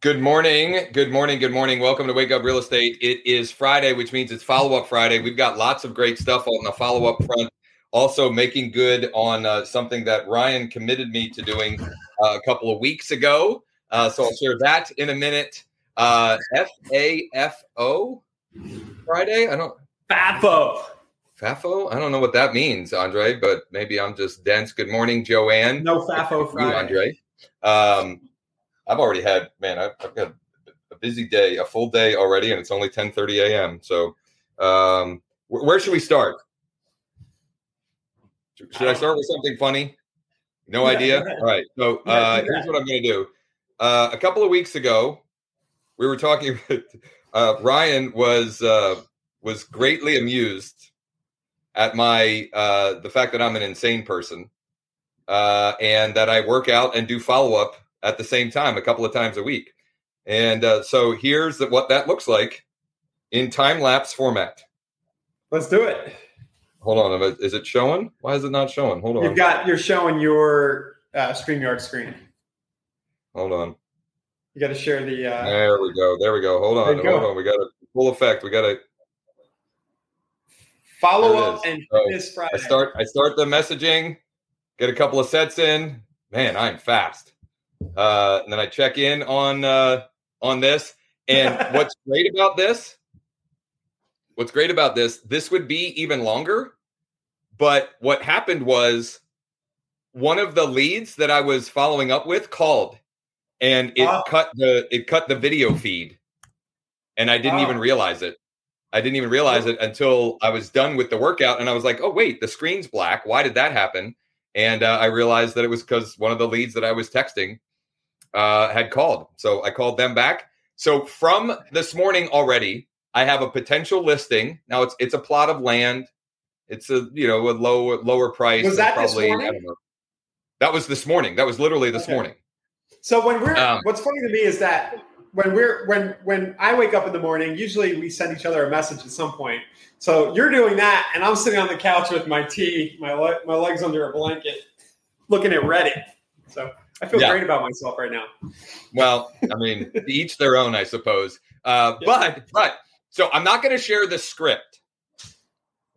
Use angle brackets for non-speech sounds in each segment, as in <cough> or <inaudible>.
Good morning. Good morning. Good morning. Welcome to Wake Up Real Estate. It is Friday, which means it's follow up Friday. We've got lots of great stuff on the follow up front. Also, making good on uh, something that Ryan committed me to doing uh, a couple of weeks ago. Uh, so I'll share that in a minute. Uh, F A F O Friday. I don't. FAFO. FAFO? I don't know what that means, Andre, but maybe I'm just dense. Good morning, Joanne. No FAFO Friday. You, Andre. Um, I've already had, man, I've, I've, got a busy day, a full day already, and it's only 10 30 a.m. So, um, wh- where should we start? Should I start with something funny? No Yeah, idea. All right. So, uh, here's what I'm going to do. Uh, a couple of weeks ago, we were talking. <laughs> With, uh, Ryan was uh, was greatly amused at my uh, the fact that I'm an insane person uh, and that I work out and do follow up at the same time a couple of times a week. And uh, so here's the, what that looks like in time lapse format. Let's do it. Hold on, is it showing? Why is it not showing? Hold on, You've got you're showing your uh, StreamYard screen. hold on. You got to share the. Uh, There we go. There we go. Hold on, you go. hold on. We got a full effect. We got to. follow up and So. I start. I start the messaging. Get a couple of sets in. Man, I'm fast. Uh, and then I check in on uh, on this. And <laughs> what's great about this? What's great about this? This would be even longer. But what happened was one of the leads that I was following up with called, and it Oh. cut the it cut the video feed, and I didn't Oh. even realize it. I didn't even realize it until I was done with the workout, and I was like, "Oh wait, the screen's black. Why did that happen?" And uh, I realized that it was because one of the leads that I was texting uh, had called. So I called them back. So from this morning already, I have a potential listing. Now it's it's a plot of land. It's a you know a low lower price. Was that this morning? I don't know. That was this morning. That was literally this Okay. morning. So when we're Um, what's funny to me is that when we're when when I wake up in the morning, usually we send each other a message at some point. So you're doing that, and I'm sitting on the couch with my tea, my le- my legs under a blanket, looking at Reddit. So I feel Yeah. great about myself right now. Well, I mean, <laughs> each their own, I suppose. Uh, Yeah. But but so I'm not going to share the script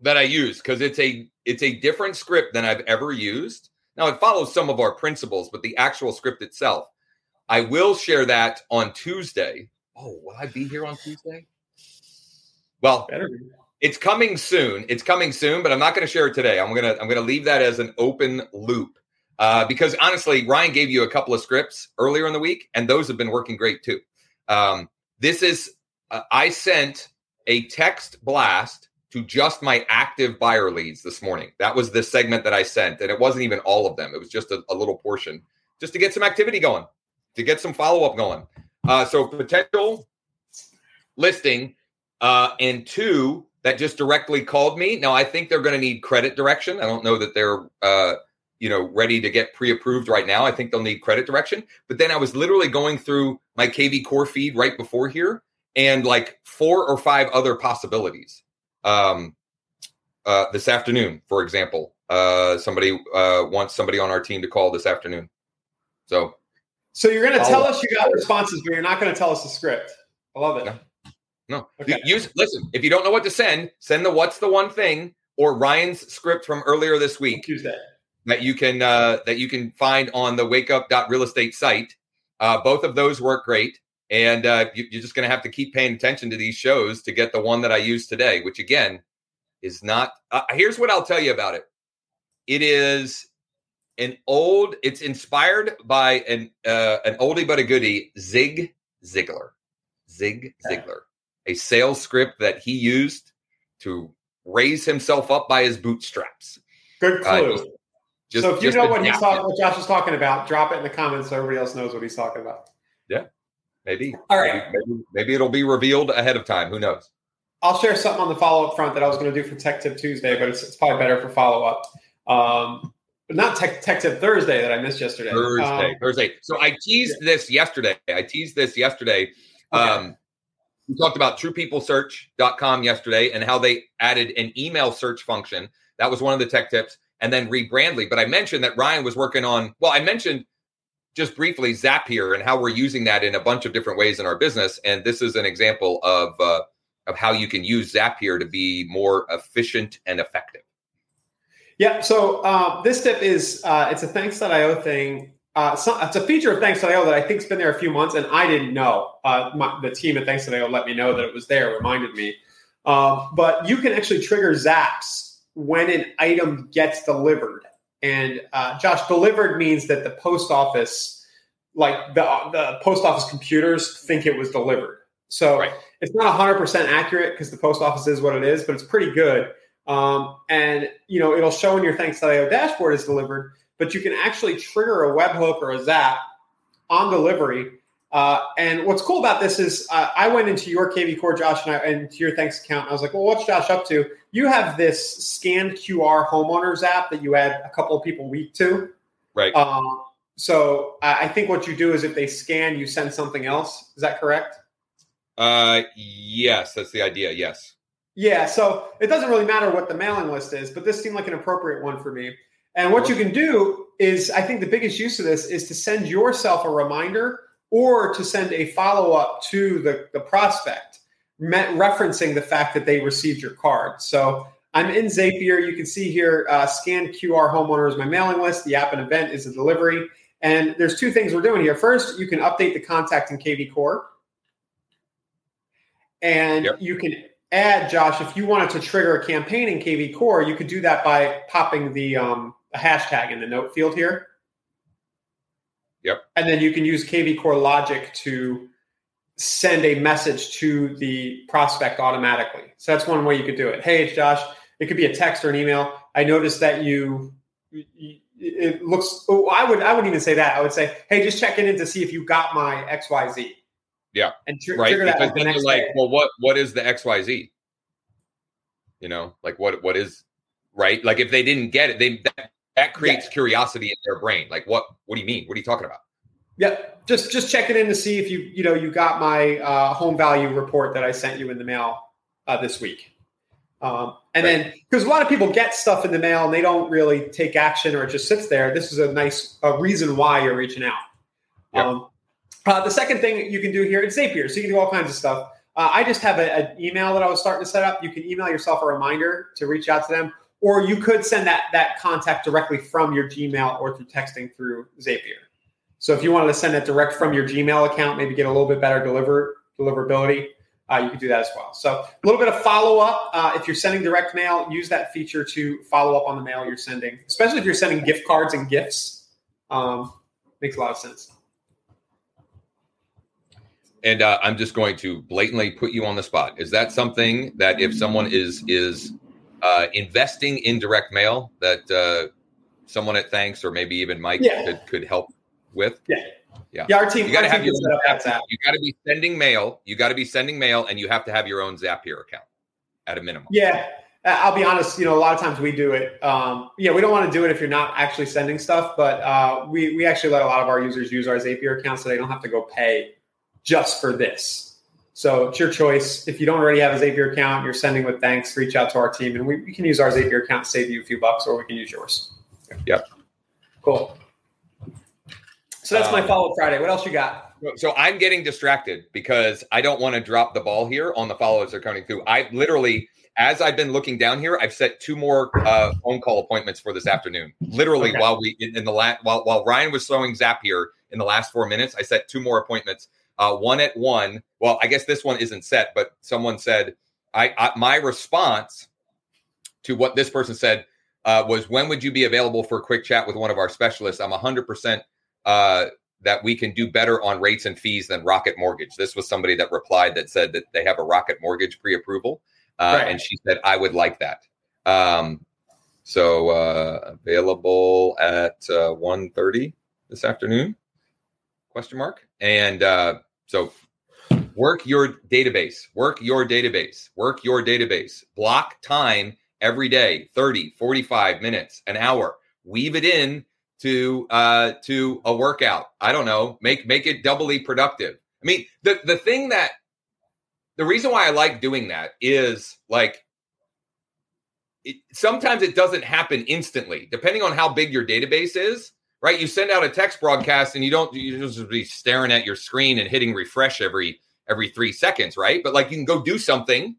that I use because it's a it's a different script than I've ever used. Now it follows some of our principles, but the actual script itself, I will share that on Tuesday. Oh, will I be here on Tuesday? Well, Better be. it's coming soon. It's coming soon, but I'm not going to share it today. I'm gonna I'm gonna leave that as an open loop uh, because honestly, Ryan gave you a couple of scripts earlier in the week, and those have been working great too. Um, this is uh, I sent a text blast to just my active buyer leads this morning. That was the segment that I sent, and it wasn't even all of them. It was just a, a little portion, just to get some activity going, to get some follow up going. Uh, so potential listing uh, and two that just directly called me. Now I think they're going to need credit direction. I don't know that they're uh, you know ready to get pre-approved right now. I think they'll need credit direction. But then I was literally going through my KV core feed right before here and like four or five other possibilities. Um, uh, this afternoon, for example, uh, somebody uh, wants somebody on our team to call this afternoon. So So you're going to tell us you got responses, but you're not going to tell us the script. I love it. No. No. Okay. Use listen. If you don't know what to send, send the "What's the one thing" or Ryan's script from earlier this week Tuesday. That you can uh, that you can find on the Wake Up Real Estate site. Uh, both of those work great, and uh, you, you're just going to have to keep paying attention to these shows to get the one that I use today, which again is not. Uh, here's what I'll tell you about it. It is an old. It's inspired by an uh, an oldie but a goodie, Zig Ziglar. Zig Ziglar, a sales script that he used to raise himself up by his bootstraps. Good Uh, clue. just- just- so if you just know what he's talking, what Josh is talking about, drop it in the comments so everybody else knows what he's talking about. Yeah, maybe. All right. Maybe, maybe, maybe it'll be revealed ahead of time. Who knows? I'll share something on the follow up front that I was going to do for Tech Tip Tuesday, but it's, it's probably better for follow up. Um, but not Tech, Tech Tip Thursday that I missed yesterday. Thursday, Um, Thursday. So I teased yeah. this yesterday. I teased this yesterday. Okay. Um, we talked about truepeoplesearch.com yesterday and how they added an email search function. That was one of the tech tips. And then rebrandly. But I mentioned that Ryan was working on, well, I mentioned just briefly Zapier and how we're using that in a bunch of different ways in our business. And this is an example of, uh, of how you can use Zapier to be more efficient and effective. Yeah. So uh, this tip is uh, it's a Thanks.io thing. Uh, so, it's a feature of Thanks.io that I think's been there a few months, and I didn't know. My, the team at Thanks.io let me know that it was there, reminded me. Uh, but you can actually trigger Zaps when an item gets delivered. And uh, Josh, delivered means that the post office, like the the post office computers, think it was delivered. So Right. it's not 100% accurate because the post office is what it is, but it's pretty good. Um, and you know it'll show in your Thanks.io dashboard is delivered, but you can actually trigger a webhook or a zap on delivery. Uh, and what's cool about this is uh, I went into your KV Core, Josh, and I and to your Thanks account. I was like, well, what's Josh up to? You have this scanned QR homeowners app that you add a couple of people week to. Right. Um, so I I think what you do is if they scan, you send something else. Is that correct? Uh, yes, that's the idea. Yes. Yeah, so it doesn't really matter what the mailing list is, but this seemed like an appropriate one for me. And what you can do is, I think the biggest use of this is to send yourself a reminder or to send a follow up to the, the prospect, referencing the fact that they received your card. So I'm in Zapier. You can see here, uh, scanned QR homeowner is my mailing list. The app and event is a delivery. And there's two things we're doing here. First, you can update the contact in KV Core. And Yep. you can add, Josh, if you wanted to trigger a campaign in KV Core, you could do that by popping the um, a hashtag in the note field here. Yep. And then you can use KV Core logic to send a message to the prospect automatically. So that's one way you could do it. Hey, it's Josh. It could be a text or an email. I noticed that you. It looks. Oh, I would. I wouldn't even say that. I would say, "Hey, just checking in to see if you got my X Y Z. Yeah. And tr- right trigger because the then you're like day. well what what is the xyz you know like what what is right like if they didn't get it they that, that creates curiosity in their brain like what what do you mean what are you talking about Yep. Just just checking in to see if you you know you got my uh, home value report that I sent you in the mail uh, this week. Um, and then because a lot of people get stuff in the mail and they don't really take action or it just sits there. This is a nice a reason why you're reaching out. Yep. Um, uh, the second thing you can do here, is Zapier, so you can do all kinds of stuff. Uh, I just have an email that I was starting to set up. You can email yourself a reminder to reach out to them, or you could send that that contact directly from your Gmail or through texting through Zapier. So if you wanted to send it direct from your Gmail account, maybe get a little bit better deliver deliverability, uh, you could do that as well. So a little bit of follow up. Uh, if you're sending direct mail, use that feature to follow up on the mail you're sending, especially if you're sending gift cards and gifts. Um, makes a lot of sense. and uh, i'm just going to blatantly put you on the spot is that something that if someone is is uh, investing in direct mail that uh, someone at thanks or maybe even mike Yeah. could, could help with Yeah, yeah. our team. you got to have your Zap- you got to be sending mail you got to be sending mail and you have to have your own zapier account at a minimum Yeah, I'll be honest. You know, a lot of times we do it. Um, yeah, we don't want to do it if you're not actually sending stuff, but uh, we we actually let a lot of our users use our Zapier account so they don't have to go pay just for this. So it's your choice. If you don't already have a Zapier account, you're sending with thanks. Reach out to our team, and we, we can use our Zapier account to save you a few bucks, or we can use yours. Yep. Cool. So that's my Um, follow Friday. What else you got? So I'm getting distracted because I don't want to drop the ball here on the followers that are coming through. I literally, as I've been looking down here, I've set two more uh, phone call appointments for this afternoon. Literally, Okay. while we in, in the last while while Ryan was throwing Zapier in the last four minutes, I set two more appointments. Uh, one at one. Well, I guess this one isn't set, but someone said I, I my response to what this person said uh, was, "When would you be available for a quick chat with one of our specialists?" I'm 100 percent uh, that we can do better on rates and fees than Rocket Mortgage. This was somebody that replied that said that they have a Rocket Mortgage pre-approval, uh, Right. and she said I would like that. Um, so uh, available at uh, 1.30 this afternoon? Question mark. And uh, so Work your database. Work your database. Work your database. Block time every day 30, 45 minutes, an hour. Weave it in to uh to a workout. I don't know. Make make it doubly productive. I mean, the the thing that the reason why I like doing that is like it, sometimes it doesn't happen instantly, depending on how big your database is right? You send out a text broadcast and you don't you just be staring at your screen and hitting refresh every every three seconds, right? But like you can go do something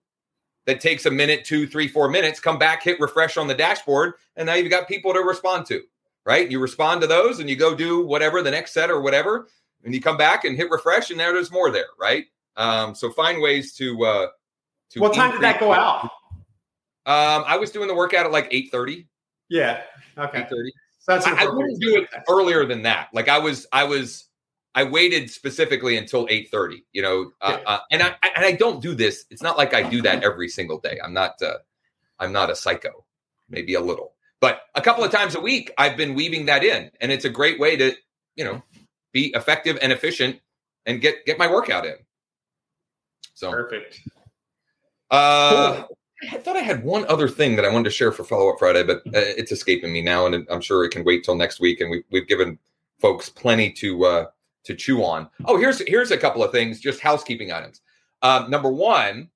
that takes a minute, two, three, four minutes, come back, hit refresh on the dashboard, and now you've got people to respond to, right? You respond to those and you go do whatever the next set or whatever, and you come back and hit refresh, and now there's more there, right? Um, so find ways to uh to what time did that go out? Um, I was doing the workout at like 8 30. Yeah. Okay. 30 that's I, I wouldn't do it earlier than that. Like I was, I was, I waited specifically until eight thirty. You know, uh, uh, and I and I don't do this. It's not like I do that every single day. I'm not. Uh, I'm not a psycho. Maybe a little, but a couple of times a week, I've been weaving that in, and it's a great way to, you know, be effective and efficient and get get my workout in. So perfect. Uh, cool. I thought I had one other thing that I wanted to share for Follow Up Friday, but uh, it's escaping me now, and I'm sure it can wait till next week. And we, we've given folks plenty to uh, to chew on. Oh, here's here's a couple of things, just housekeeping items. Um, number one,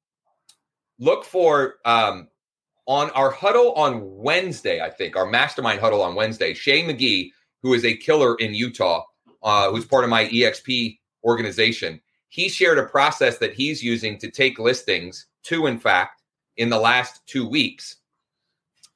look for um, on our huddle on Wednesday. I think our mastermind huddle on Wednesday. Shay McGee, who is a killer in Utah, uh, who's part of my EXP organization, he shared a process that he's using to take listings to, in fact in the last two weeks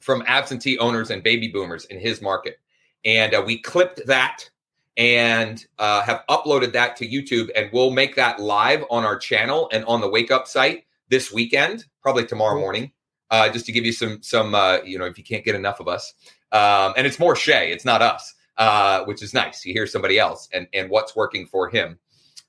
from absentee owners and baby boomers in his market. And uh, we clipped that and uh, have uploaded that to YouTube. And we'll make that live on our channel and on the Wake Up site this weekend, probably tomorrow morning, uh, just to give you some, some uh, you know, if you can't get enough of us. Um, and it's more Shay, it's not us, uh, which is nice. You hear somebody else and, and what's working for him.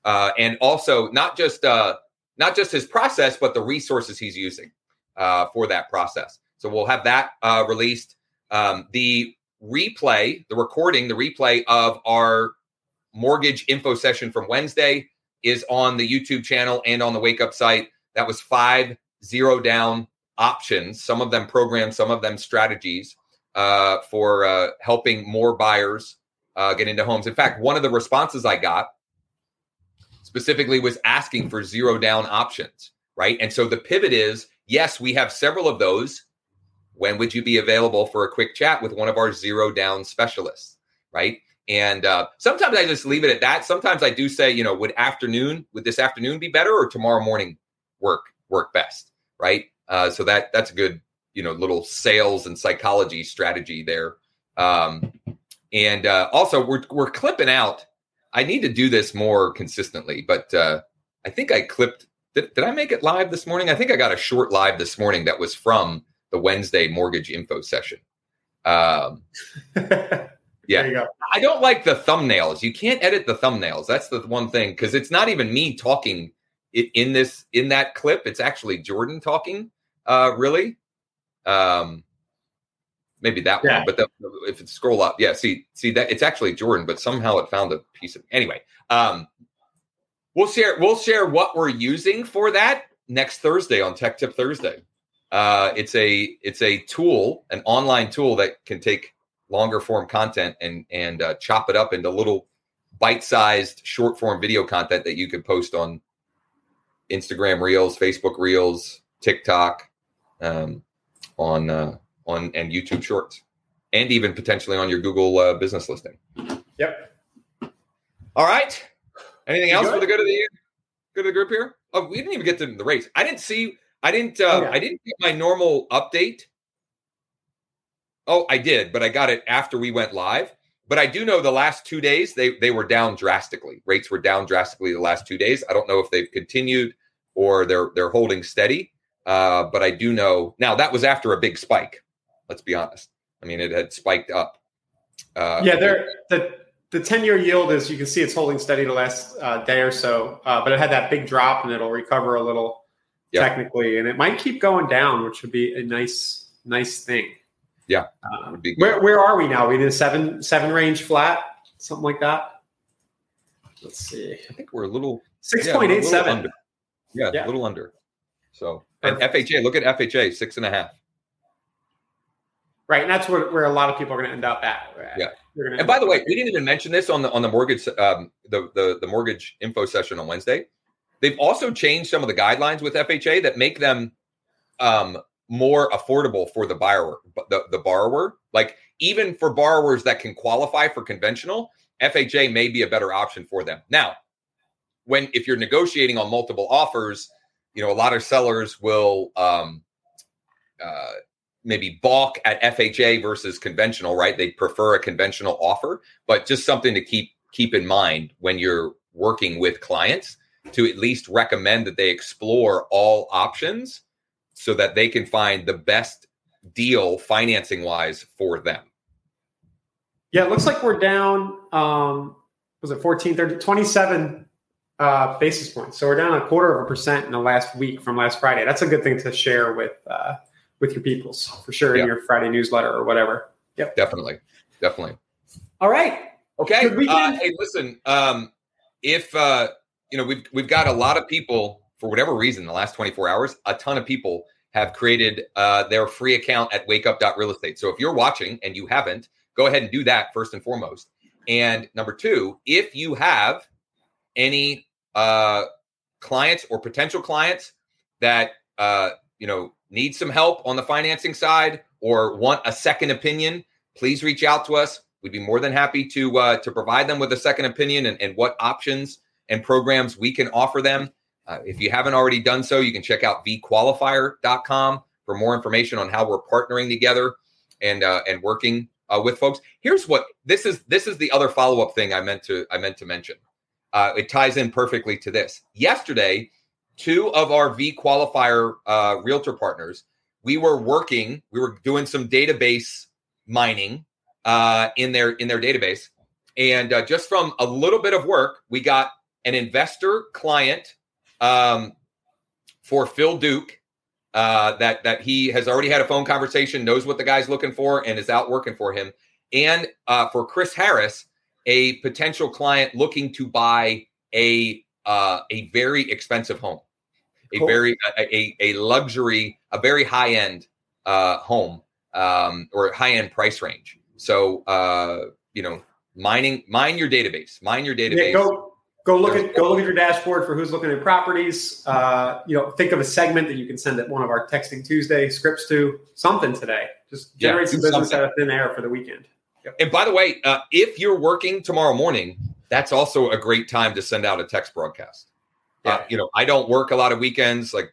Uh, and also not just not just his process, but the resources he's using uh, for that process. So we'll have that uh, released. Um, the replay, the recording, the replay of our mortgage info session from Wednesday is on the YouTube channel and on the Wake Up site. That was five zero down options, some of them programs, some of them strategies uh, for uh, helping more buyers uh, get into homes. In fact, one of the responses I got specifically was asking for zero down options, right? And so the pivot is yes, we have several of those. When would you be available for a quick chat with one of our zero down specialists? Right. And uh, sometimes I just leave it at that. Sometimes I do say, you know, would afternoon, would this afternoon be better or tomorrow morning work, work best? Right. Uh, so that that's a good, you know, little sales and psychology strategy there. Um, and uh, also we're, we're clipping out. I need to do this more consistently, but uh, I think I clipped did, did I make it live this morning? I think I got a short live this morning that was from the Wednesday mortgage info session. Um, <laughs> yeah, I don't like the thumbnails. You can't edit the thumbnails. That's the one thing because it's not even me talking in this in that clip. It's actually Jordan talking. Uh, really, um, maybe that yeah. one. But the, if it scroll up, yeah, see, see that it's actually Jordan, but somehow it found a piece of anyway. Um, We'll share we'll share what we're using for that next Thursday on Tech Tip Thursday. Uh, it's a it's a tool, an online tool that can take longer form content and and uh, chop it up into little bite-sized short form video content that you can post on Instagram Reels, Facebook Reels, TikTok, um, on uh, on and YouTube Shorts, and even potentially on your Google uh, business listing. Yep. All right. Anything else for the good of the good of the group here? Oh, we didn't even get to the race. I didn't see. I didn't. Uh, oh, yeah. I didn't get my normal update. Oh, I did, but I got it after we went live. But I do know the last two days they they were down drastically. Rates were down drastically the last two days. I don't know if they've continued or they're they're holding steady. Uh, but I do know now that was after a big spike. Let's be honest. I mean, it had spiked up. Uh, yeah, there the the 10 year yield is you can see it's holding steady the last uh, day or so, uh, but it had that big drop and it'll recover a little yep. technically, and it might keep going down, which would be a nice, nice thing. Yeah. Uh, where, where are we now? Are we in a seven, seven range flat, something like that? Let's see. I think we're a little 6.87. Yeah, Yeah, yeah, a little under. So and FHA, look at FHA, six and a half. Right, and that's where, where a lot of people are going to end up at. Yeah. And by the way, we didn't even mention this on the on the mortgage um, the, the the mortgage info session on Wednesday. They've also changed some of the guidelines with FHA that make them um, more affordable for the borrower. The, the borrower, like even for borrowers that can qualify for conventional, FHA may be a better option for them. Now, when if you're negotiating on multiple offers, you know a lot of sellers will um, uh, maybe balk at FHA versus conventional, right? They prefer a conventional offer, but just something to keep keep in mind when you're working with clients to at least recommend that they explore all options so that they can find the best deal financing wise for them. Yeah, it looks like we're down um was it 14 30 27 uh, basis points. So we're down a quarter of a percent in the last week from last Friday. That's a good thing to share with uh, with your peoples for sure in your Friday newsletter or whatever. Yep. Definitely. Definitely. All right. Okay. Uh, hey, listen, um, if, uh, you know, we've, we've got a lot of people for whatever reason, the last 24 hours, a ton of people have created uh, their free account at wakeup.real estate. So if you're watching and you haven't, go ahead and do that first and foremost. And number two, if you have any uh, clients or potential clients that uh, you know need some help on the financing side or want a second opinion, please reach out to us. We'd be more than happy to uh, to provide them with a second opinion and, and what options and programs we can offer them. Uh, if you haven't already done so, you can check out vqualifier.com for more information on how we're partnering together and uh, and working uh, with folks. Here's what this is. This is the other follow up thing I meant to I meant to mention. Uh, it ties in perfectly to this. Yesterday, two of our V qualifier uh, realtor partners, we were working, we were doing some database mining uh, in their in their database, and uh, just from a little bit of work, we got an investor client um, for Phil Duke. Uh, that that he has already had a phone conversation, knows what the guy's looking for, and is out working for him. And uh, for Chris Harris, a potential client looking to buy a uh, a very expensive home, a cool. very a, a luxury, a very high end uh, home um, or high end price range. So uh, you know, mining mine your database, mine your database. Yeah, go go look at go look at your dashboard for who's looking at properties. Uh, you know, think of a segment that you can send at one of our texting Tuesday scripts to something today. Just generate yeah, some business something. out of thin air for the weekend. Yep. And by the way, uh, if you're working tomorrow morning, that's also a great time to send out a text broadcast. Uh, yeah. Uh, you know, I don't work a lot of weekends, like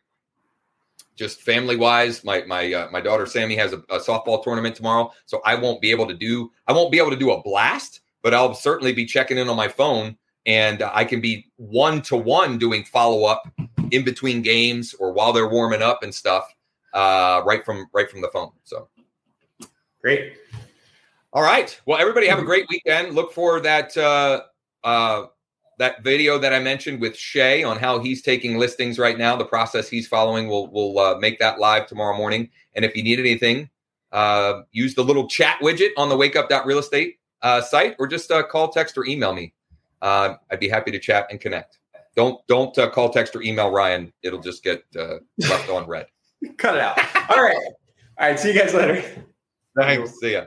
just family wise. My my uh, my daughter Sammy has a, a, softball tournament tomorrow, so I won't be able to do I won't be able to do a blast, but I'll certainly be checking in on my phone, and I can be one to one doing follow up in between games or while they're warming up and stuff, uh, right from right from the phone. So great. All right. Well, everybody have a great weekend. Look for that uh, uh, that video that I mentioned with Shay on how he's taking listings right now. The process he's following. We'll we'll uh, make that live tomorrow morning. And if you need anything, uh, use the little chat widget on the Real Estate uh, site, or just uh, call, text, or email me. Uh, I'd be happy to chat and connect. Don't don't uh, call, text, or email Ryan. It'll just get uh, left on read. <laughs> Cut it out. All right. All right. See you guys later. Thanks. See ya.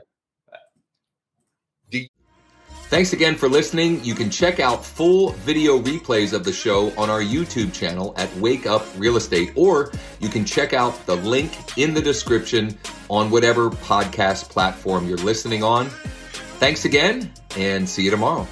Thanks again for listening. You can check out full video replays of the show on our YouTube channel at Wake Up Real Estate, or you can check out the link in the description on whatever podcast platform you're listening on. Thanks again, and see you tomorrow.